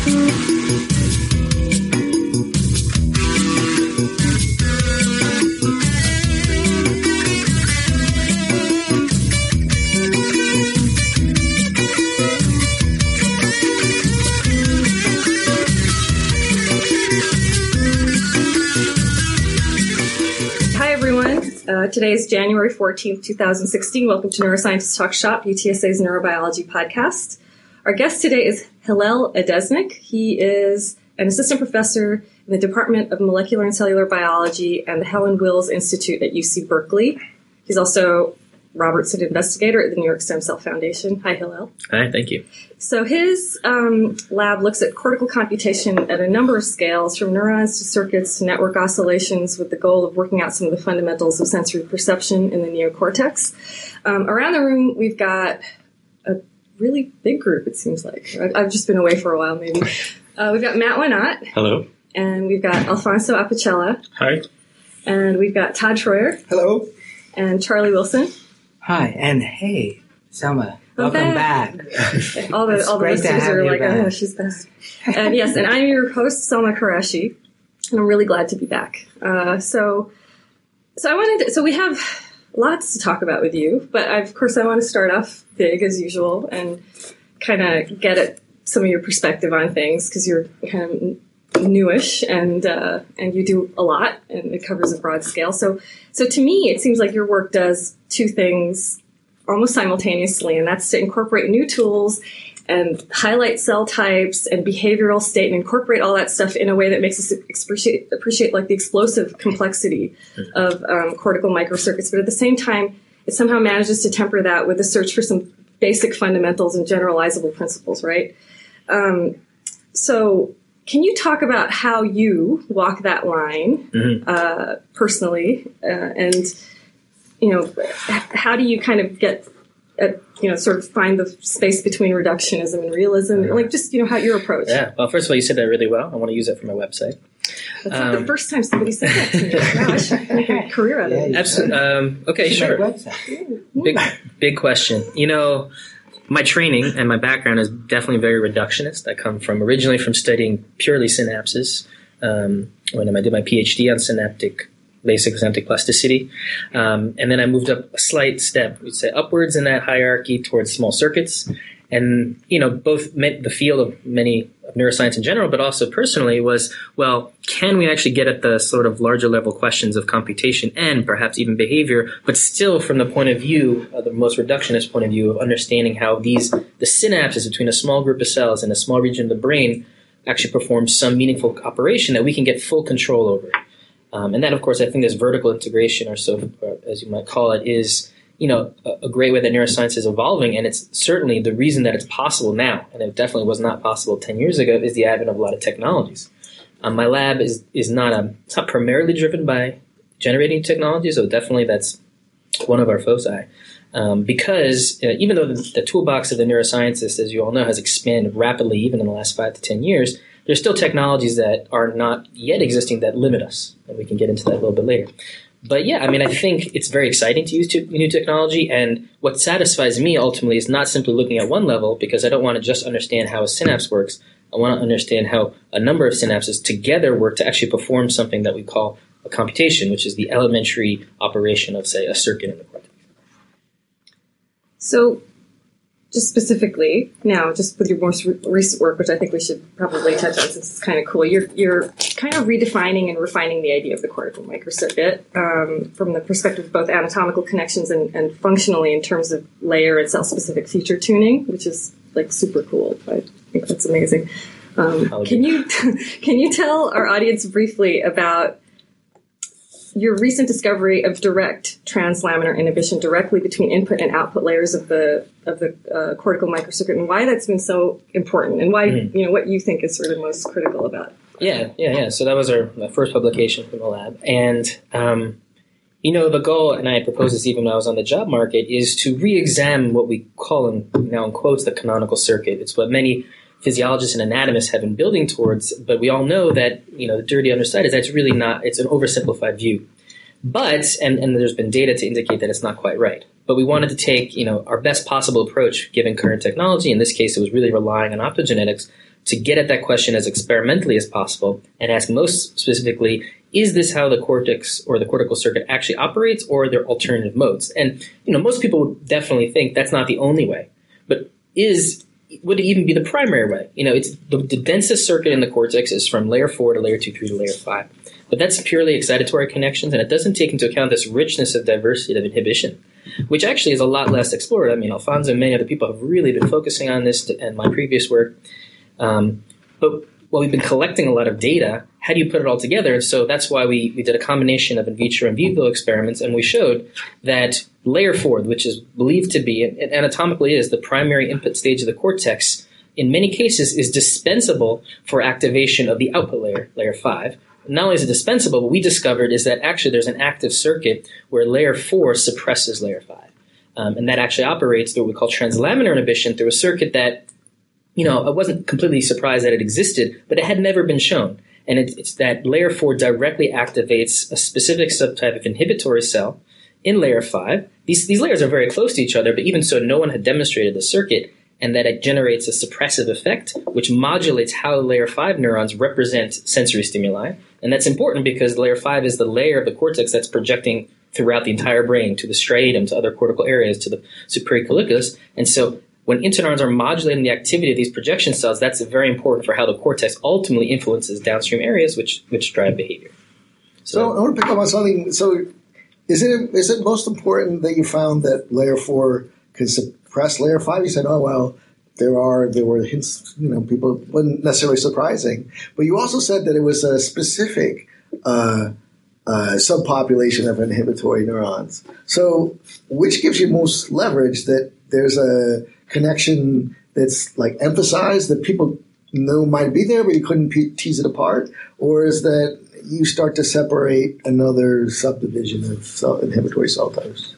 Hi, everyone. Uh, today is January 14th, 2016. Welcome to Neuroscientist Talk Shop, UTSA's neurobiology podcast. Our guest today is Hillel Adesnik. He is an assistant professor in the Department of Molecular and Cellular Biology and the Helen Wills Institute at UC Berkeley. He's also Robertson investigator at the New York Stem Cell Foundation. Hi, Hillel. Hi, thank you. So his um, lab looks at cortical computation at a number of scales, from neurons to circuits to network oscillations, with the goal of working out some of the fundamentals of sensory perception in the neocortex. Um, around the room, we've got really big group. It seems like I've, I've just been away for a while, maybe. Uh, we've got Matt Wanat, Hello. and we've got Alfonso Apicella, Hi. and we've got Todd Troyer Hello. and Charlie Wilson. Hi, and hey, Selma. I'm Welcome back. back. all the all the great listeners are like, back. oh, she's back. and yes, and I'm your host, Selma Qureshi, and I'm really glad to be back. Uh, so, so I wanted, to, so we have lots to talk about with you, but I, of course I want to start off big as usual and kind of get at some of your perspective on things because you're kind of newish and uh, and you do a lot and it covers a broad scale. So, so to me, it seems like your work does two things almost simultaneously, and that's to incorporate new tools and highlight cell types and behavioral state and incorporate all that stuff in a way that makes us appreciate, appreciate like the explosive complexity of um, cortical microcircuits. But at the same time, it somehow manages to temper that with a search for some basic fundamentals and generalizable principles, right? Um, so, can you talk about how you walk that line Mhm. uh, personally, uh, and you know, how do you kind of get, at, you know, sort of find the space between reductionism and realism, like just you know how your approach. Yeah. Well, first of all, you said that really well. I want to use it for my website. That's not the Um, first time somebody said that to me. Gosh, I make a career out of it. you Absolutely. Um, okay, should sure. website. Big, big question. You know, my training and my background is definitely very reductionist. I come from originally from studying purely synapses. Um, when I did my PhD on synaptic basic synaptic plasticity, um, and then I moved up a slight step, we'd say upwards in that hierarchy towards small circuits. And you know, both meant the field of many of neuroscience in general, but also personally was well, can we actually get at the sort of larger level questions of computation and perhaps even behavior, but still from the point of view, uh, the most reductionist point of view of understanding how these the synapses between a small group of cells in a small region of the brain actually perform some meaningful operation that we can get full control over. Um, and then, of course, I think this vertical integration, or so or as you might call it, is you know a, a great way that neuroscience is evolving, and it's certainly the reason that it's possible now, and it definitely was not possible ten years ago, is the advent of a lot of technologies. Um, my lab is is not a it's not primarily driven by generating technology, so definitely that's one of our foci. Um, because uh, even though the, the toolbox of the neuroscientist, as you all know, has expanded rapidly, even in the last five to ten years, there's still technologies that are not yet existing that limit us, and we can get into that a little bit later. But yeah, I mean, I think it's very exciting to use t- new technology, and what satisfies me ultimately is not simply looking at one level, because I don't want to just understand how a synapse works. I want to understand how a number of synapses together work to actually perform something that we call a computation, which is the elementary operation of, say, a circuit in the cortex. So, just specifically now, just with your most re- recent work, which I think we should probably touch on since it's kind of cool, you're you're kind of redefining and refining the idea of the cortical microcircuit um, from the perspective of both anatomical connections and, and functionally in terms of layer and cell specific feature tuning, which is like super cool. I think that's amazing. Um, can you can you tell our audience briefly about your recent discovery of direct translaminar inhibition directly between input and output layers of the of the uh, cortical microcircuit, and why that's been so important, and why Mhm. you know what you think is sort of most critical about. it. Yeah, yeah, yeah. So that was our my first publication from the lab, and um, you know the goal, and I proposed this even when I was on the job market, is to re-examine what we call in now in quotes the canonical circuit. It's what many physiologists and anatomists have been building towards, but we all know that you know the dirty underside is that's really not. It's an oversimplified view. But and, and there's been data to indicate that it's not quite right. But we wanted to take you know our best possible approach given current technology. In this case, it was really relying on optogenetics to get at that question as experimentally as possible and ask most specifically is this how the cortex or the cortical circuit actually operates or are there alternative modes and you know most people would definitely think that's not the only way but is would even be the primary way. You know it's the, the densest circuit in the cortex is from layer 4 to layer 2 3 to layer 5 but that's purely excitatory connections and it doesn't take into account this richness of diversity of inhibition which actually is a lot less explored. I mean alfonso and many other people have really been focusing on this and my previous work. Um, but while we've been collecting a lot of data, how do you put it all together? So that's why we, we did a combination of in vitro and vivo experiments, and we showed that layer four, which is believed to be, and anatomically is, the primary input stage of the cortex, in many cases is dispensable for activation of the output layer, layer five. Not only is it dispensable, what we discovered is that actually there's an active circuit where layer four suppresses layer five. Um, and that actually operates through what we call translaminar inhibition through a circuit that you know, I wasn't completely surprised that it existed, but it had never been shown. And it, it's that layer four directly activates a specific subtype of inhibitory cell in layer five. These, these layers are very close to each other, but even so, no one had demonstrated the circuit and that it generates a suppressive effect, which modulates how layer five neurons represent sensory stimuli. And that's important because layer five is the layer of the cortex that's projecting throughout the entire brain to the striatum, to other cortical areas, to the superior colliculus. And so when interneurons are modulating the activity of these projection cells, that's very important for how the cortex ultimately influences downstream areas, which which drive behavior. So, so I want to pick up on something. So, is it is it most important that you found that layer four can suppress layer five? You said, oh well, there are there were hints. You know, people wasn't necessarily surprising, but you also said that it was a specific. Uh, uh, subpopulation of inhibitory neurons. So, which gives you most leverage that there's a connection that's like emphasized that people know might be there, but you couldn't pe- tease it apart, or is that you start to separate another subdivision of cell, inhibitory cell types?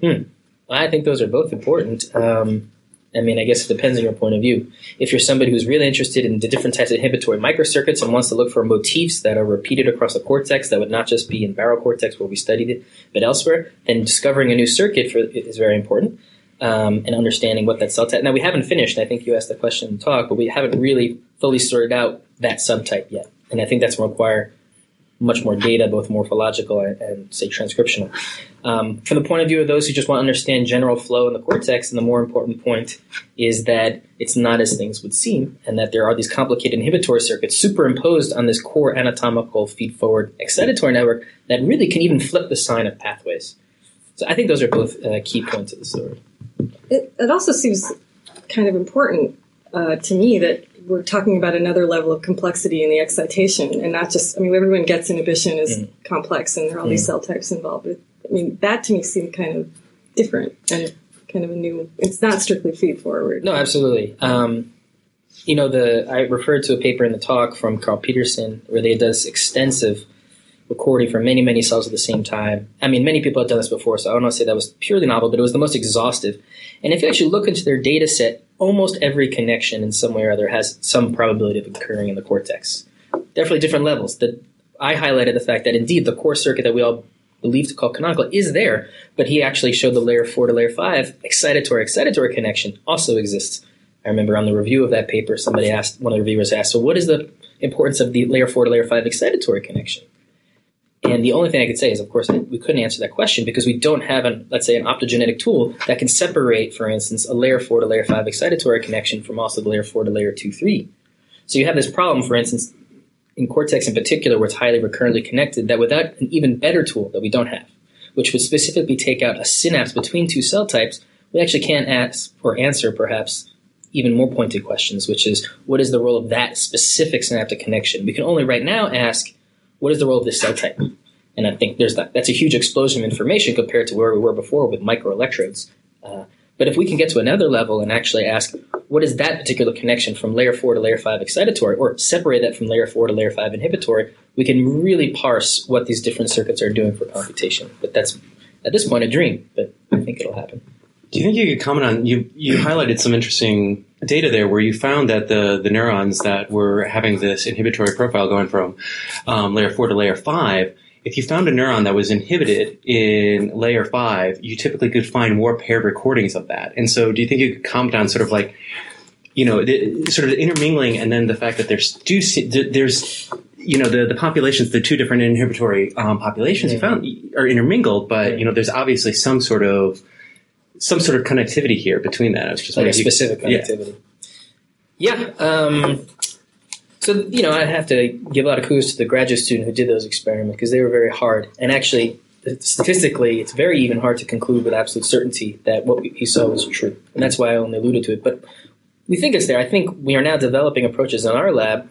Hmm. I think those are both important. Um, I mean, I guess it depends on your point of view. If you're somebody who's really interested in the different types of inhibitory microcircuits and wants to look for motifs that are repeated across the cortex that would not just be in barrel cortex where we studied it, but elsewhere, then discovering a new circuit for, is very important um, and understanding what that cell type. Now we haven't finished. I think you asked the question in the talk, but we haven't really fully sorted out that subtype yet, and I think that's going to require much more data, both morphological and, and say transcriptional. Um, from the point of view of those who just want to understand general flow in the cortex, and the more important point is that it's not as things would seem, and that there are these complicated inhibitory circuits superimposed on this core anatomical feed-forward excitatory network that really can even flip the sign of pathways. So I think those are both uh, key points of the story. It, it also seems kind of important uh, to me that we're talking about another level of complexity in the excitation and not just, I mean, everyone gets inhibition is mm. complex and there are all mm. these cell types involved. But, I mean, that to me seemed kind of different and kind of a new, it's not strictly feed forward. No, absolutely. Um, you know, the I referred to a paper in the talk from Carl Petersen where they does extensive recording for many, many cells at the same time. I mean, many people have done this before, so I don't want to say that was purely novel, but it was the most exhaustive. And if you actually look into their data set, almost every connection in some way or other has some probability of occurring in the cortex. Definitely different levels. That I highlighted the fact that indeed the core circuit that we all believe to call canonical is there, but he actually showed the layer four to layer five excitatory excitatory connection also exists. I remember on the review of that paper, somebody asked, one of the reviewers asked, so what is the importance of the layer four to layer five excitatory connection? And the only thing I could say is, of course, we couldn't answer that question because we don't have, an, let's say, an optogenetic tool that can separate, for instance, a layer 4 to layer 5 excitatory connection from also the layer 4 to layer 2, 3. So you have this problem, for instance, in cortex in particular, where it's highly recurrently connected, that without an even better tool that we don't have, which would specifically take out a synapse between two cell types, we actually can't ask or answer perhaps even more pointed questions, which is what is the role of that specific synaptic connection? We can only right now ask what is the role of this cell type? And I think there's that. That's a huge explosion of information compared to where we were before with microelectrodes. Uh, but if we can get to another level and actually ask, what is that particular connection from layer four to layer five excitatory, or separate that from layer four to layer five inhibitory, we can really parse what these different circuits are doing for computation. But that's at this point a dream, but I think it'll happen. Do you think you could comment on you? You highlighted some interesting data there where you found that the the neurons that were having this inhibitory profile going from um, layer four to layer five if you found a neuron that was inhibited in layer five, you typically could find more paired recordings of that. And so, do you think you could comment on sort of like, you know, the, sort of the intermingling, and then the fact that there's do there's you know the the populations, the two different inhibitory um, populations you found are intermingled, but you know there's obviously some sort of some sort of connectivity here between that. It's just like a if you- specific yeah. connectivity. Yeah. um, so you know, I have to give a lot of kudos to the graduate student who did those experiments because they were very hard. And actually, statistically, it's very even hard to conclude with absolute certainty that what he saw was true. And that's why I only alluded to it. But we think it's there. I think we are now developing approaches in our lab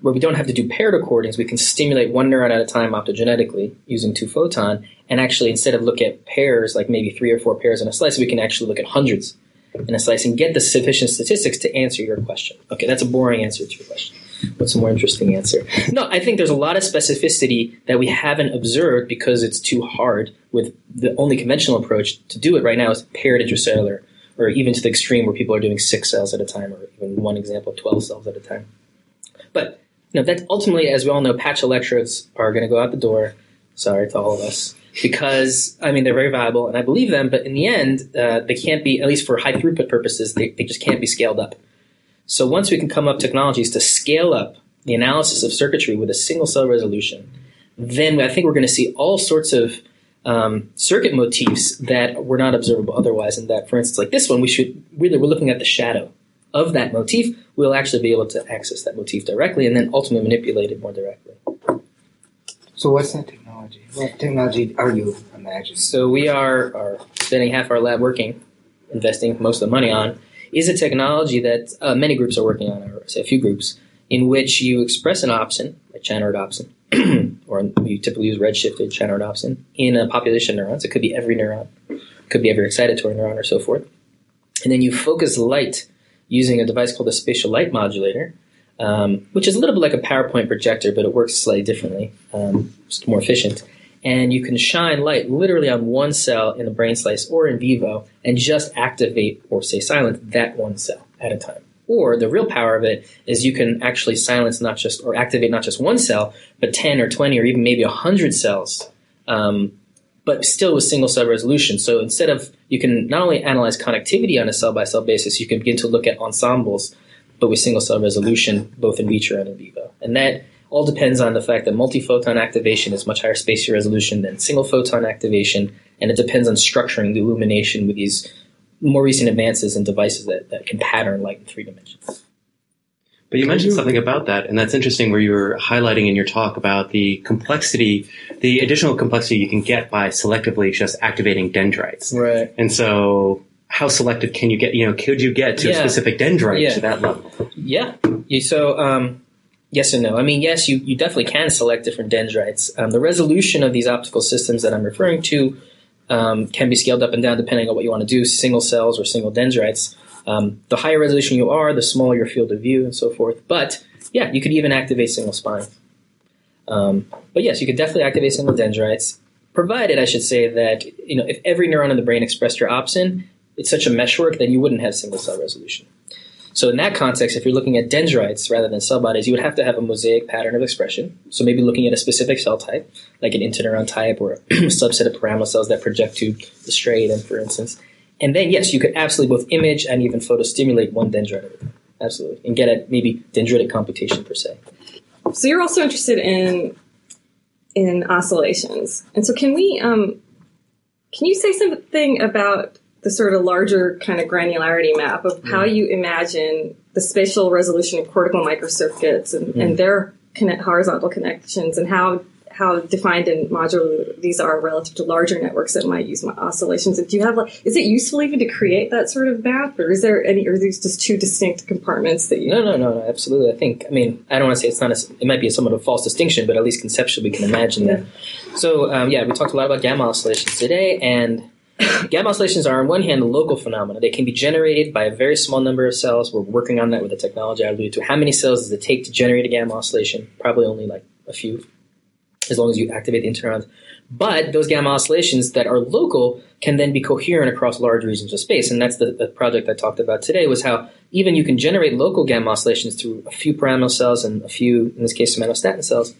where we don't have to do paired recordings. We can stimulate one neuron at a time optogenetically using two photon, and actually instead of look at pairs, like maybe three or four pairs in a slice, we can actually look at hundreds in a slice and get the sufficient statistics to answer your question. Okay, that's a boring answer to your question. What's a more interesting answer? No, I think there's a lot of specificity that we haven't observed because it's too hard with the only conventional approach to do it right now is paired intracellular, or even to the extreme where people are doing six cells at a time, or even one example, 12 cells at a time. But know, that ultimately, as we all know, patch electrodes are going to go out the door. Sorry to all of us, because I mean they're very valuable, and I believe them. But in the end, uh, they can't be, at least for high throughput purposes, they, they just can't be scaled up. So once we can come up technologies to scale up the analysis of circuitry with a single cell resolution, then I think we're going to see all sorts of um, circuit motifs that were not observable otherwise. And that, for instance, like this one, we should really we're looking at the shadow of that motif. We'll actually be able to access that motif directly, and then ultimately manipulate it more directly. So what's that technology? What technology are you imagining? So we are, are spending half our lab working, investing most of the money on, is a technology that uh, many groups are working on, or say a few groups, in which you express an opsin, a channelrhodopsin, or we typically use redshifted channelrhodopsin, in a population of neurons. It could be every neuron, it could be every excitatory neuron, or so forth. And then you focus light using a device called a spatial light modulator, um, which is a little bit like a PowerPoint projector, but it works slightly differently, um, just more efficient. And you can shine light literally on one cell in the brain slice or in vivo and just activate or say silence that one cell at a time. Or the real power of it is you can actually silence not just or activate not just one cell, but 10 or 20 or even maybe 100 cells, um, but still with single cell resolution. So instead of, you can not only analyze connectivity on a cell by cell basis, you can begin to look at ensembles, but with single cell resolution, both in vitro and in vivo. And that all depends on the fact that multi-photon activation is much higher spatial resolution than single photon activation, and it depends on structuring the illumination with these more recent advances in devices that, that can pattern light in three dimensions. But you mentioned something about that, and that's interesting where you were highlighting in your talk about the complexity, the additional complexity you can get by selectively just activating dendrites. Right. And so, how selective can you get? You know, could you get to a specific dendrite Yeah. to that level? Yeah. So, um, yes and no. I mean, yes, you, you definitely can select different dendrites. Um, the resolution of these optical systems that I'm referring to um, can be scaled up and down depending on what you want to do, single cells or single dendrites. Um, the higher resolution you are, the smaller your field of view and so forth. But yeah, you could even activate single spines. Um, but yes, you could definitely activate single dendrites, provided I should say that you know if every neuron in the brain expressed your opsin, it's such a meshwork that you wouldn't have single cell resolution. So in that context, if you're looking at dendrites rather than cell bodies, you would have to have a mosaic pattern of expression. So maybe looking at a specific cell type, like an interneuron type or a subset of pyramidal cells that project to the striatum, for instance. And then, yes, you could absolutely both image and even photostimulate one dendrite at a time. Absolutely. And get at maybe dendritic computation per se. So you're also interested in in oscillations, and so can we? Um, can you say something about the sort of larger kind of granularity map of how you imagine the spatial resolution of cortical microcircuits and, and their connect, horizontal connections, and how how defined and modular these are relative to larger networks that might use oscillations? And do you have like, is it useful even to create that sort of map, or is there any, or are these just two distinct compartments that you? No, no, no, no, absolutely. I think, I mean, I don't want to say it's not, a, it might be somewhat of a false distinction, but at least conceptually we can imagine that. So, um, yeah, we talked a lot about gamma oscillations today, and gamma oscillations are, on one hand, a local phenomena. They can be generated by a very small number of cells. We're working on that with the technology I alluded to. How many cells does it take to generate a gamma oscillation? Probably only like a few, as long as you activate the interneurons. But those gamma oscillations that are local can then be coherent across large regions of space. And that's the, the project I talked about today was how even you can generate local gamma oscillations through a few pyramidal cells and a few, in this case, somatostatin cells.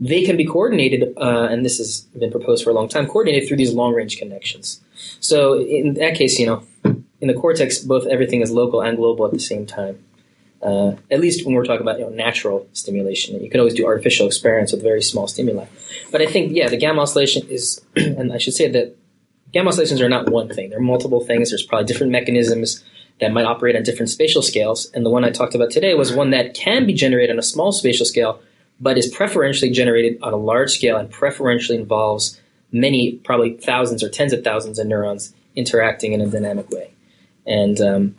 they can be coordinated, uh, and this has been proposed for a long time, coordinated through these long range connections. So in that case, you know, in the cortex, both everything is local and global at the same time. Uh, at least when we're talking about you know, natural stimulation, you can always do artificial experiments with very small stimuli. But I think, yeah, the gamma oscillation is, and I should say that gamma oscillations are not one thing. There are multiple things. There's probably different mechanisms that might operate on different spatial scales. And the one I talked about today was one that can be generated on a small spatial scale, but is preferentially generated on a large scale and preferentially involves many, probably thousands or tens of thousands of neurons interacting in a dynamic way. And um,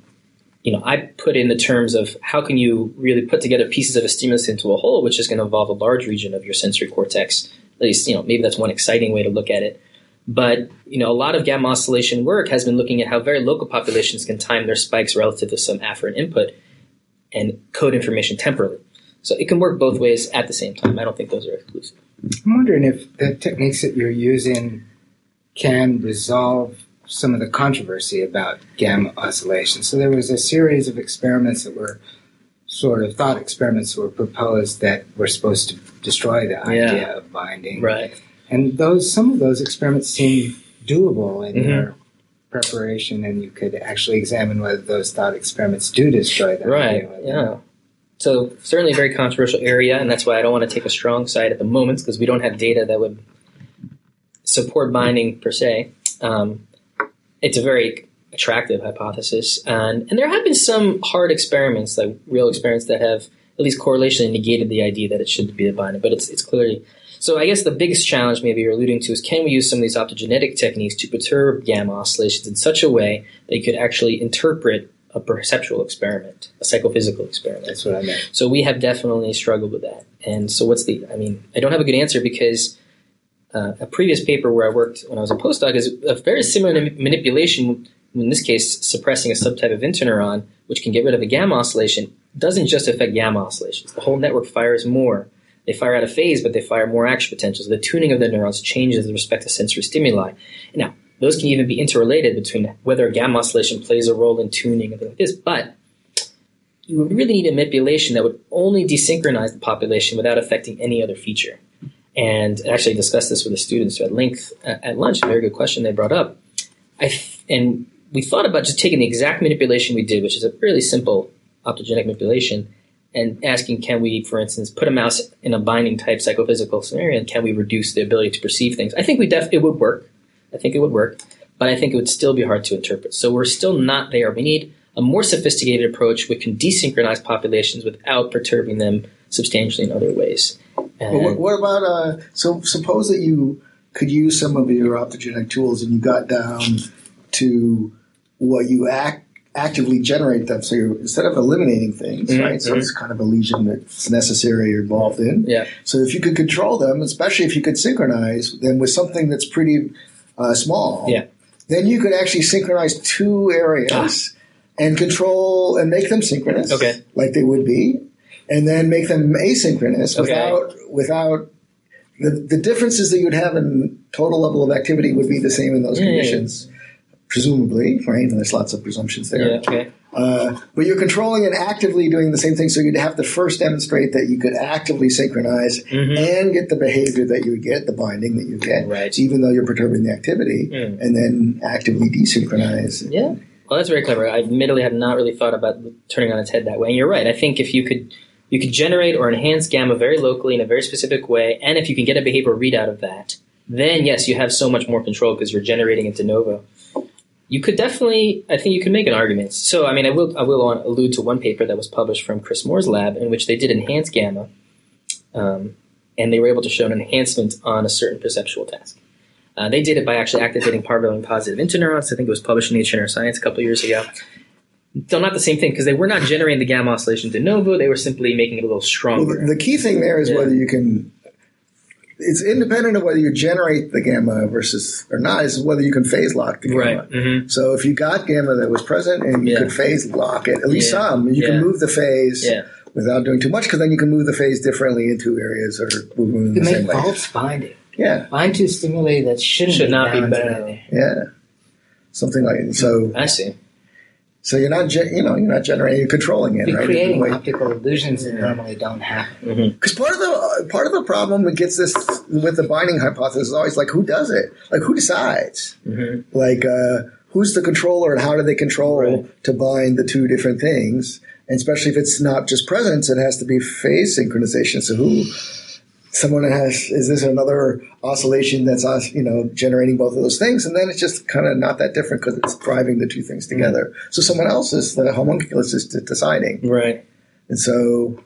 you know, I put in the terms of how can you really put together pieces of a stimulus into a whole, which is going to involve a large region of your sensory cortex. At least, you know, maybe that's one exciting way to look at it. But you know, a lot of gamma oscillation work has been looking at how very local populations can time their spikes relative to some afferent input and code information temporally. So it can work both ways at the same time. I don't think those are exclusive. I'm wondering if the techniques that you're using can resolve some of the controversy about gamma oscillation. So there was a series of experiments that were sort of thought experiments were proposed that were supposed to destroy the idea Yeah. of binding. Right. And those some of those experiments seem doable in Mhm. their preparation, and you could actually examine whether those thought experiments do destroy the Right. Yeah. So certainly a very controversial area, and that's why I don't want to take a strong side at the moment because we don't have data that would support binding per se. Um, it's a very attractive hypothesis, and and there have been some hard experiments, like real experiments, that have at least correlationally negated the idea that it should be a binding. But it's it's clearly so. I guess the biggest challenge, maybe you're alluding to, is can we use some of these optogenetic techniques to perturb gamma oscillations in such a way that you could actually interpret a perceptual experiment, a psychophysical experiment. That's what I meant. So we have definitely struggled with that. And so what's the? I mean, I don't have a good answer because uh, a previous paper where I worked when I was a postdoc is a very similar manipulation. In this case, suppressing a subtype of interneuron, which can get rid of a gamma oscillation, doesn't just affect gamma oscillations. The whole network fires more. They fire out of phase, but they fire more action potentials. The tuning of the neurons changes with respect to sensory stimuli. Now, those can even be interrelated between whether gamma oscillation plays a role in tuning and things like this. But you would really need a manipulation that would only desynchronize the population without affecting any other feature. And actually discussed this with the students at length uh, at lunch. A very good question they brought up. I th- and we thought about just taking the exact manipulation we did, which is a really simple optogenetic manipulation, and asking, can we, for instance, put a mouse in a binding type psychophysical scenario, and can we reduce the ability to perceive things? I think we def- it would work. I think it would work, but I think it would still be hard to interpret. So we're still not there. We need a more sophisticated approach which can desynchronize populations without perturbing them substantially in other ways. But what, what about uh, so? Suppose that you could use some of your optogenetic tools, and you got down to what you act, actively generate them. So you instead of eliminating things, Mhm, right? So it's kind of a lesion that's necessary or involved in. yeah, So if you could control them, especially if you could synchronize them with something that's pretty uh, small, Yeah. then you could actually synchronize two areas and control and make them synchronous, Okay. like they would be, and then make them asynchronous Okay. without without the, the differences that you'd have in total level of activity would be the same in those yeah. conditions, presumably, right? And there's lots of presumptions there. yeah, okay. Uh, but you're controlling and actively doing the same thing, so you'd have to first demonstrate that you could actively synchronize Mhm. and get the behavior that you get, the binding that you get, Right. even though you're perturbing the activity, Mm. and then actively desynchronize. Yeah. Well, that's very clever. I admittedly have not really thought about turning on its head that way. And you're right. I think if you could you could generate or enhance gamma very locally in a very specific way, and if you can get a behavioral readout of that, then yes, you have so much more control because you're generating it de novo. You could definitely, I think you could make an argument. So, I mean, I will, I will allude to one paper that was published from Chris Moore's lab in which they did enhance gamma, um, and they were able to show an enhancement on a certain perceptual task. Uh, they did it by actually activating parvalbumin positive interneurons. I think it was published in Nature Neuroscience a couple years ago. So not the same thing because they were not generating the gamma oscillation de novo. They were simply making it a little stronger. the, the key thing there is Yeah. whether you can. It's independent of whether you generate the gamma versus or not. Is whether you can phase lock the gamma. right. hmm So if you got gamma that was present and you Yeah. could phase lock it, at least Yeah. some, you Yeah. can move the phase Yeah. without doing too much because then you can move the phase differently in two areas or move them in You the make same way. false binding. Yeah, Bind to stimuli that shouldn't Should be not be bound to bound. anything. yeah, something like so. I see. So you're not, ge- you know, you're not generating, you're controlling it, You're right? creating Like- optical illusions that normally don't happen. Because part of the part of the problem that gets this with the binding hypothesis is always like who does it? Like who decides? Mhm. Like uh, who's the controller and how do they control Right. to bind the two different things? And especially if it's not just presence, it has to be phase synchronization. So who? Someone has is this another oscillation that's us you know generating both of those things, and then it's just kind of not that different because it's driving the two things together. So someone else is the homunculus is deciding. Right. And so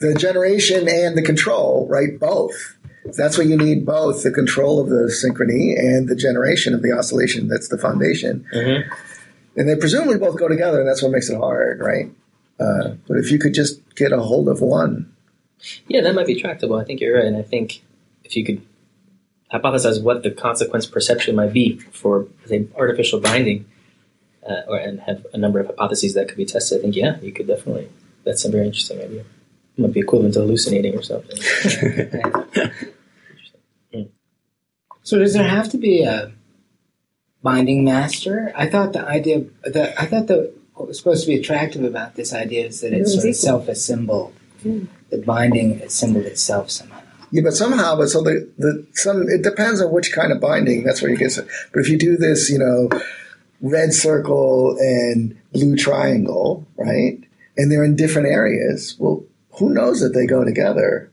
the generation and the control, right? Both. That's what you need both the control of the synchrony and the generation of the oscillation. That's the foundation. Mhm. And they presumably both go together, and that's what makes it hard, right? Uh, but if you could just get a hold of one, Yeah, that might be tractable. I think you're right. And I think if you could hypothesize what the consequence perception might be for, say, artificial binding, uh, or and have a number of hypotheses that could be tested, I think, yeah, you could definitely. That's a very interesting idea. It might be equivalent to hallucinating or something. So does there have to be a binding master? I thought the idea that I thought the what was supposed to be attractive about this idea is that it's sort of self-assembled. The binding assembled itself somehow. yeah, but somehow, but so the, the some it depends on which kind of binding. That's where you get. It. But if you do this, you know, red circle and blue triangle, right? And they're in different areas. Well, who knows that they go together?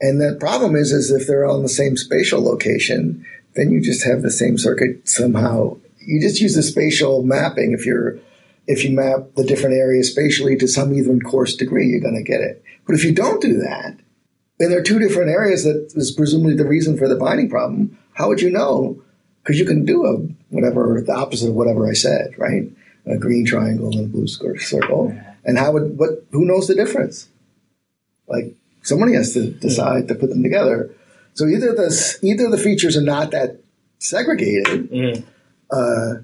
And the problem is, is if they're on the same spatial location, then you just have the same circuit somehow. You just use the spatial mapping. If you're, if you map the different areas spatially to some even coarse degree, you're going to get it. But if you don't do that, and there are two different areas that is presumably the reason for the binding problem, how would you know? Because you can do a whatever the opposite of whatever I said, right? A green triangle and a blue square circle. And how would what? Who knows the difference? Like somebody has to decide to put them together. So either the either the features are not that segregated, Mhm. uh,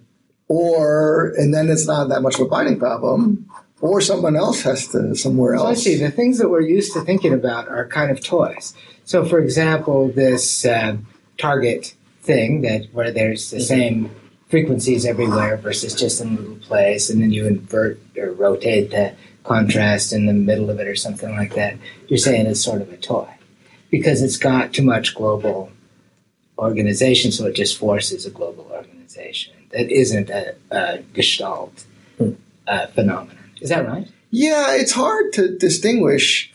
or and then it's not that much of a binding problem, or someone else has to somewhere So I else. see. The things that we're used to thinking about are kind of toys. So, for example, this uh, target thing that where there's the same frequencies everywhere versus just in a little place, and then you invert or rotate the contrast in the middle of it or something like that. You're saying it's sort of a toy because it's got too much global organization, so it just forces a global organization that isn't a, a gestalt uh, phenomenon. Is that right? Yeah, it's hard to distinguish.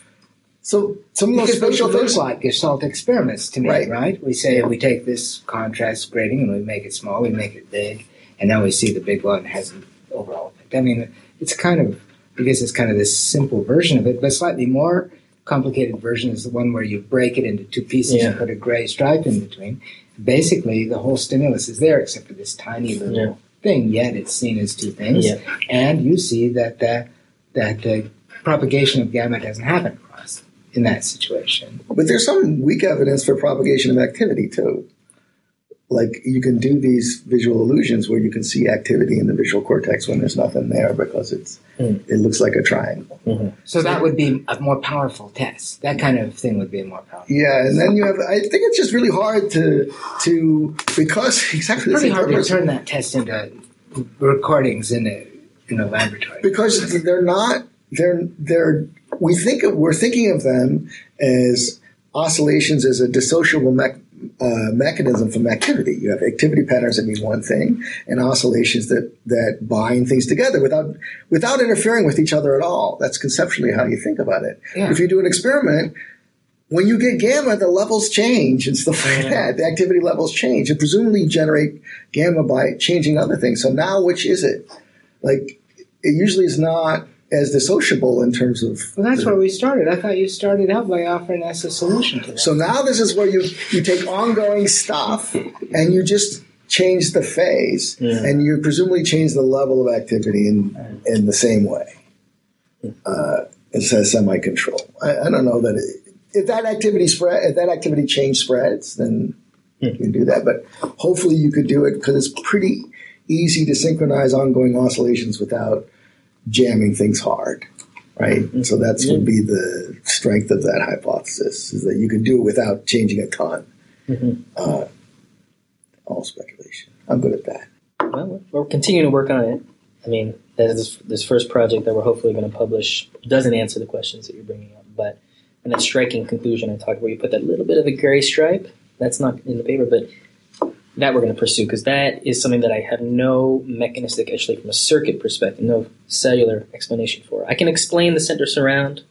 So some of those special look things, like Gestalt experiments to me, Right. right. We say we take this contrast grating and we make it small, we make it big, and now we see the big one has an overall effect. I mean, it's kind of, because it's kind of this simple version of it, but slightly more complicated version is the one where you break it into two pieces and put a gray stripe in between. Basically, the whole stimulus is there except for this tiny little Yeah. Thing, yet it's seen as two things. Yeah. And you see that the, that the propagation of gamma doesn't happen across in that situation. but there's some weak evidence for propagation of activity too. Like you can do these visual illusions where you can see activity in the visual cortex when there's nothing there because it's Hmm. it looks like a triangle. So that would be a more powerful test. That kind of thing would be more powerful. Yeah, and then you have. I think it's just really hard to to because exactly it's Pretty same hard to turn that test into recordings in a in a laboratory. because they're not they're they're we think of, we're thinking of them as oscillations as a dissociable mech, uh, mechanism from activity. You have activity patterns that mean one thing, and oscillations that that bind things together without without interfering with each other at all. That's conceptually how you think about it. Yeah. If you do an experiment. When you get gamma, the levels change and stuff like that. The activity levels change, and presumably generate gamma by changing other things. So now, which is it? Like, it usually is not as dissociable in terms of. Well, that's where we started. I thought you started out by offering us a solution to that. So now this is where you you take ongoing stuff and you just change the phase, Yeah. and you presumably change the level of activity in in the same way. Uh, it says semi control. I, I don't know that it, if that activity spread, if that activity change spreads, then you can do that. But hopefully you could do it because it's pretty easy to synchronize ongoing oscillations without jamming things hard, right? Mm-hmm. So that's would mm-hmm. be the strength of that hypothesis is that you can do it without changing a ton. Mm-hmm. Uh, all speculation. I'm good at that. Well, we're continuing to work on it. I mean, that is this first project that we're hopefully going to publish doesn't answer the questions that you're bringing up. But in that striking conclusion I talked about, where you put that little bit of a gray stripe. That's not in the paper, but that we're going to pursue because that is something that I have no mechanistic, actually, from a circuit perspective, no cellular explanation for. I can explain the center surround.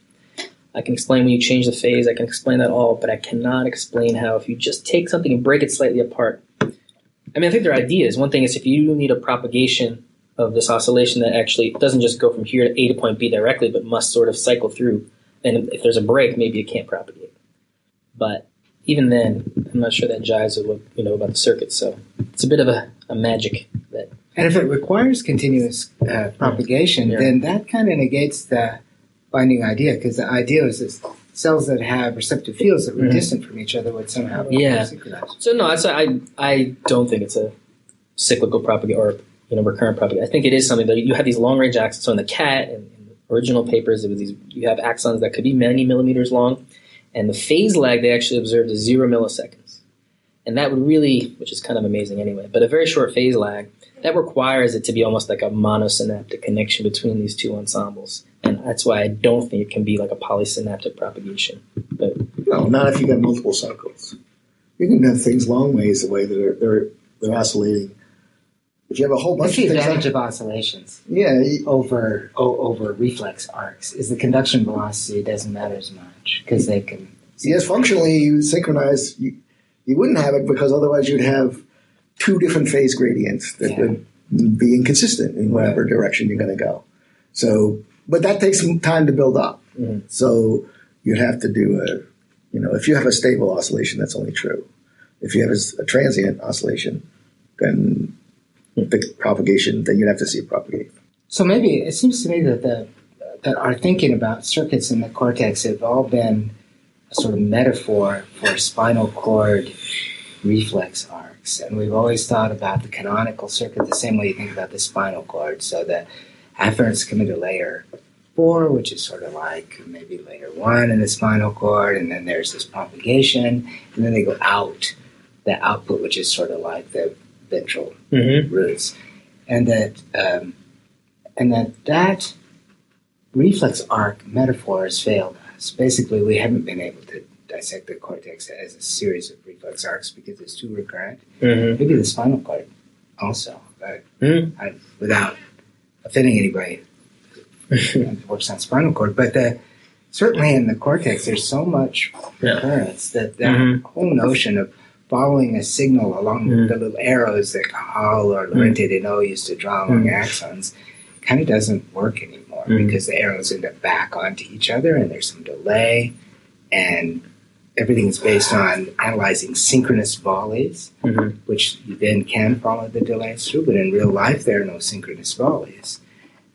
I can explain when you change the phase. I can explain that all, but I cannot explain how if you just take something and break it slightly apart. I mean, I think there are ideas. One thing is if you need a propagation of this oscillation that actually doesn't just go from here to A to point B directly, but must sort of cycle through. And if there's a break, maybe it can't propagate. But even then, I'm not sure that jives with what you know about the circuit. So it's a bit of a, a magic that. And if it requires continuous uh, propagation, Yeah. then that kind of negates the binding idea because the idea is that cells that have receptive fields that were Mhm. distant from each other would somehow Yeah. synchronize. So no, I I don't think it's a cyclical propagate or you know recurrent propagate. I think it is something that you have these long range axons. So in the cat and original papers, it was these you have axons that could be many millimeters long, and the phase lag they actually observed is zero milliseconds, and that would really, which is kind of amazing anyway, but a very short phase lag that requires it to be almost like a monosynaptic connection between these two ensembles, and that's why I don't think it can be like a polysynaptic propagation. But No, not if you got multiple cycles. You can have things long ways away that are they're they're oscillating. If you have a whole bunch What's the of things, advantage like, of oscillations yeah, you- over o- over reflex arcs? Is the conduction velocity doesn't matter as much because they can. yes, functionally you synchronize. You, you wouldn't have it because otherwise you'd have two different phase gradients that Yeah. would be inconsistent in whatever direction you're going to go. So, but that takes some time to build up. Mhm. So you'd have to do a, you know, if you have a stable oscillation, that's only true. If you have a transient oscillation, then the propagation, then you'd have to see it propagate. So maybe it seems to me that the that our thinking about circuits in the cortex have all been a sort of metaphor for spinal cord reflex arcs, and we've always thought about the canonical circuit the same way you think about the spinal cord. So the afferents come into layer four, which is sort of like maybe layer one in the spinal cord, and then there's this propagation, and then they go out. The output, which is sort of like the ventral mm-hmm. roots, and that um, and that that reflex arc metaphor has failed us. Basically, we haven't been able to dissect the cortex as a series of reflex arcs because it's too recurrent. Mm-hmm. Maybe the spinal cord also, but Mhm. I, without offending anybody works on spinal cord, but the, certainly in the cortex, there's so much Yeah. recurrence that that Mhm. whole notion of following a signal along Mhm. the little arrows that Cajal or Lorente de No used to draw along axons kind of doesn't work anymore Mhm. because the arrows end up back onto each other and there's some delay and everything is based on analyzing synchronous volleys Mhm. which you then can follow the delays through, but in real life there are no synchronous volleys.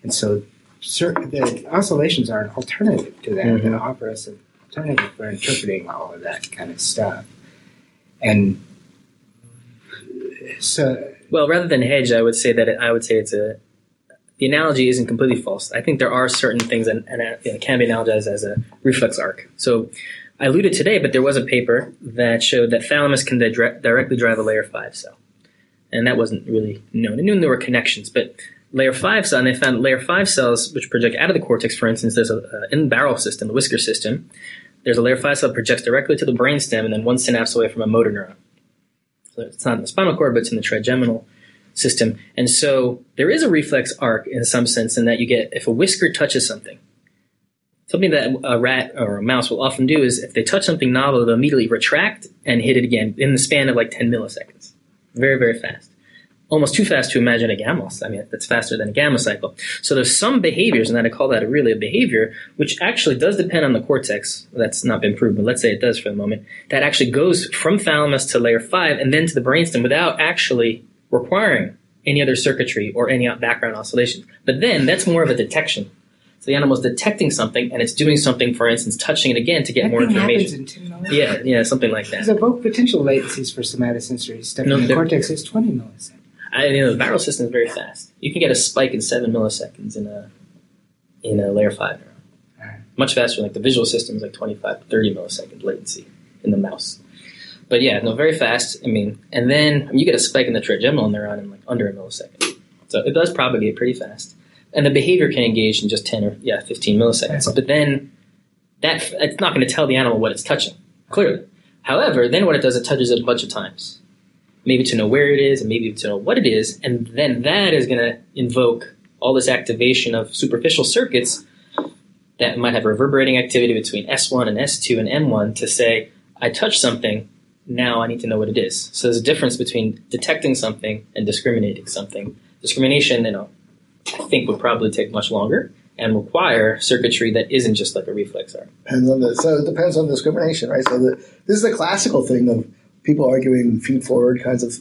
And so cer- the oscillations are an alternative to that, that Mhm. offer us an alternative for interpreting all of that kind of stuff. And so, Well, rather than hedge, I would say that it, I would say it's a. The analogy isn't completely false. I think there are certain things that and, uh, can be analogized as a reflex arc. So, I alluded today, but there was a paper that showed that thalamus can di- directly drive a layer five cell, and that wasn't really known. It knew there were connections, but layer five cell, and they found layer five cells which project out of the cortex. For instance, there's a, a in barrel system, the whisker system. There's a layer five cell that projects directly to the brainstem, and then one synapse away from a motor neuron. So it's not in the spinal cord, but it's in the trigeminal system. And so there is a reflex arc in some sense in that you get if a whisker touches something. Something that a rat or a mouse will often do is if they touch something novel, they'll immediately retract and hit it again in the span of like 10 milliseconds. Very, very fast. Almost too fast to imagine a gamma. I mean, that's faster than a gamma cycle. So there's some behaviors, and that I call that a really a behavior, which actually does depend on the cortex. That's not been proven, but let's say it does for the moment. That actually goes from thalamus to layer five and then to the brainstem without actually requiring any other circuitry or any background oscillations. But then that's more of a detection. So the animal's detecting something and it's doing something, for instance, touching it again to get that more information. in 10. Yeah, yeah, something like that. evoked potential latencies for somatosensory stuff No, in the cortex is 20 milliseconds. I, you know, the barrel system is very fast. You can get a spike in seven milliseconds in a in a layer five neuron. Much faster. Like the visual system is like 25, 30 millisecond latency in the mouse. But yeah, no, very fast. I mean, and then you get a spike in the trigeminal neuron in like under a millisecond. So it does propagate pretty fast. And the behavior can engage in just 10 or yeah, 15 milliseconds. But then that it's not going to tell the animal what it's touching, clearly. However, then what it does, it touches it a bunch of times. Maybe to know where it is and maybe to know what it is. And then that is going to invoke all this activation of superficial circuits that might have reverberating activity between S1 and S2 and M1 to say, I touched something, now I need to know what it is. So there's a difference between detecting something and discriminating something. Discrimination, you know, I think would probably take much longer and require circuitry that isn't just like a reflex arc. Depends on the, so it depends on discrimination, right? So the, this is the classical thing of people arguing feed forward kinds of,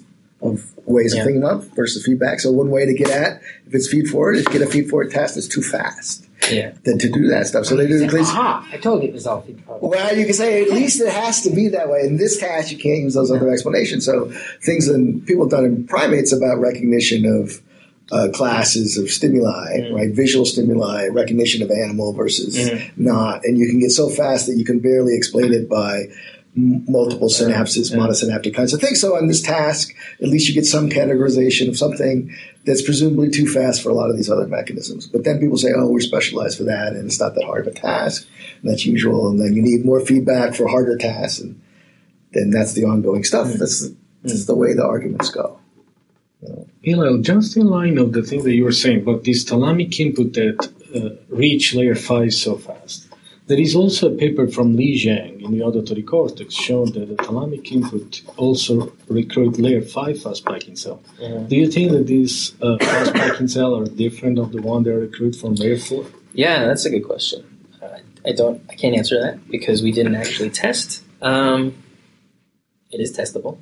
of ways Yeah. of thinking up versus feedback. So one way to get at if it's feed forward is get a feed forward test that's too fast Yeah. than to do that stuff. So they do at least Aha! I told you it was all feed forward. Well, you can say at least it has to be that way. In this task, you can't use those other explanations. So things that people have done in primates about recognition of uh, classes of stimuli, Mm. right? Visual stimuli, recognition of animal versus Mhm. not, and you can get so fast that you can barely explain it by m- multiple synapses, Yeah. monosynaptic kinds of things. So on this task, at least you get some categorization of something that's presumably too fast for a lot of these other mechanisms. But then people say, oh, we're specialized for that, and it's not that hard of a task. And that's usual. And then you need more feedback for harder tasks. And then that's the ongoing stuff. That's, that's the way the arguments go. Hillel, just in line of the thing that you were saying about this thalamic input that uh, reach layer 5 so fast, there is also a paper from Li Zhang in the auditory cortex showing that the thalamic input also recruit layer 5 fast spiking cell. Mhm. Do you think that these uh, fast spiking cell are different of the one they recruit from layer 4? Yeah, that's a good question. Uh, I don't, I can't answer that because we didn't actually test. Um, it is testable,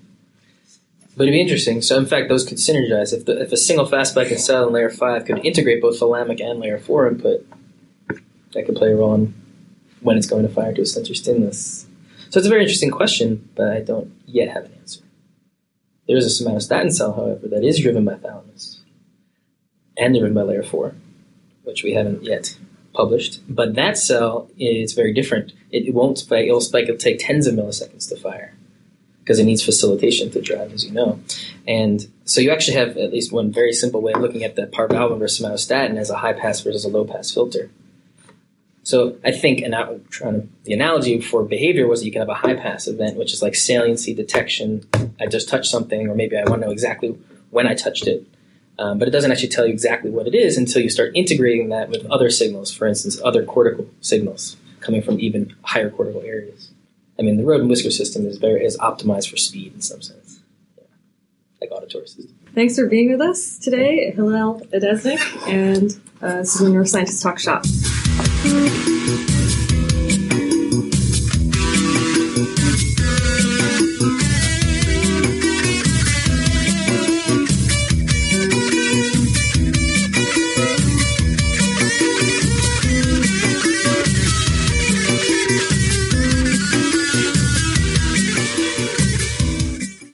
but it'd be interesting. So, in fact, those could synergize. If the, if a single fast spiking cell in layer five could integrate both thalamic and layer four input, that could play a role in when it's going to fire to a sensor stimulus. So it's a very interesting question, but I don't yet have an answer. There is a somatostatin cell, however, that is driven by thalamus and driven by layer four, which we haven't yet published. But that cell is very different. It, won't spike. It'll spike. It'll take tens of milliseconds to fire because it needs facilitation to drive, as you know. And so you actually have at least one very simple way of looking at the parvalbumin versus somatostatin as a high pass versus a low pass filter. So I think, and to, the analogy for behavior was that you can have a high pass event, which is like saliency detection. I just touched something, or maybe I want to know exactly when I touched it. Um, but it doesn't actually tell you exactly what it is until you start integrating that with other signals, for instance, other cortical signals coming from even higher cortical areas. I mean, the road and whisker system is very is optimized for speed in some sense, yeah. like auditory system. Thanks for being with us today, Hillel Adesnik, and uh, this is the Neuroscientist Talk Shop. Thank you.